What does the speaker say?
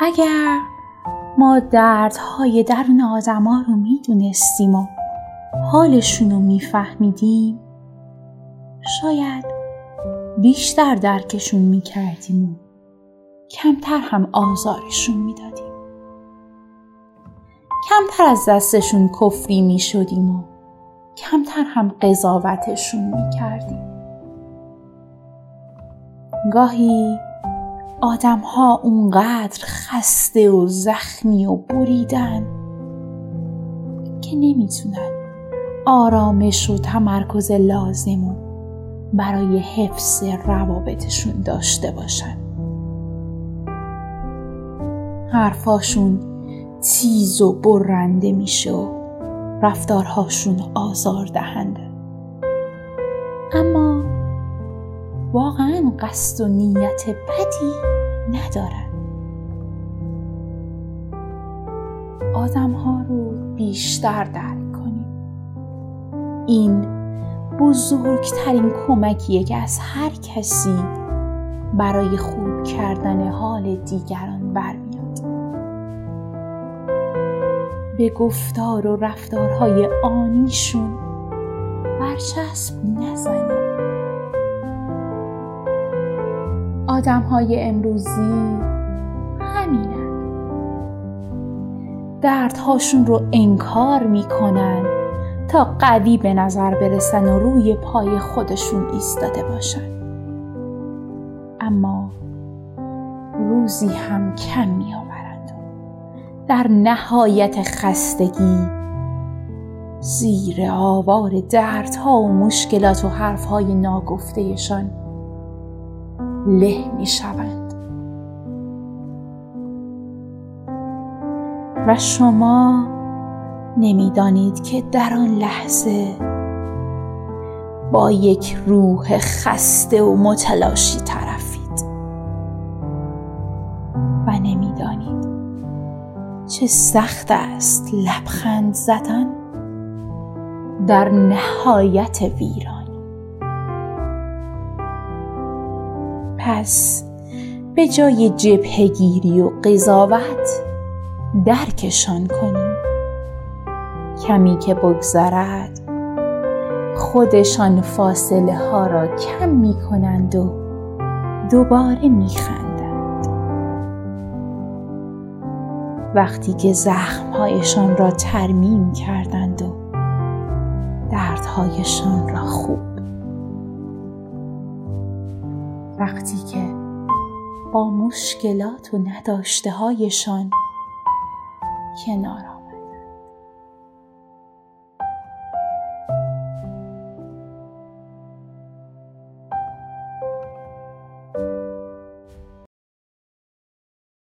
اگر ما دردهای درون آدما رو می‌دونستیم و حالشون رو میفهمیدیم شاید بیشتر درکشون می‌کردیم و کمتر هم آزارشون می‌دادیم. کمتر از دستشون کفری می‌شدیم و کمتر هم قضاوتشون می‌کردیم. گاهی آدم ها اونقدر خسته و زخمی و بریدن که نمی‌تونن آرامش و تمرکز لازم برای حفظ روابطشون داشته باشن. حرفاشون تیز و برنده میشه و رفتارهاشون آزار دهنده واقعا قصد و نیت بدی ندارن. آدم ها رو بیشتر درک کنیم. این بزرگترین کمکیه که از هر کسی برای خوب کردن حال دیگران برمیاد. به گفتار و رفتارهای آنیشون برچسب نزنیم. آدم های امروزی همینن دردهاشون رو انکار می‌کنن تا قوی به نظر برسن و روی پای خودشون ایستاده باشن. اما روزی هم کم میآورند. در نهایت خستگی زیر آوار دردها و مشکلات و حرفهای ناگفتهشان له می شوند و شما نمی‌دانید که در آن لحظه با یک روح خسته و متلاشی طرفید. و نمی‌دانید چه سخت است لبخند زدن در نهایت ویران. پس به جای جبهگیری و قضاوت درکشان کنیم کمی که بگذرد خودشان فاصله ها را کم می کنند و دوباره می خندند. وقتی که زخمهایشان را ترمیم کردند و دردهایشان را خوب وقتی که با مشکلات و نداشته هایشان کنار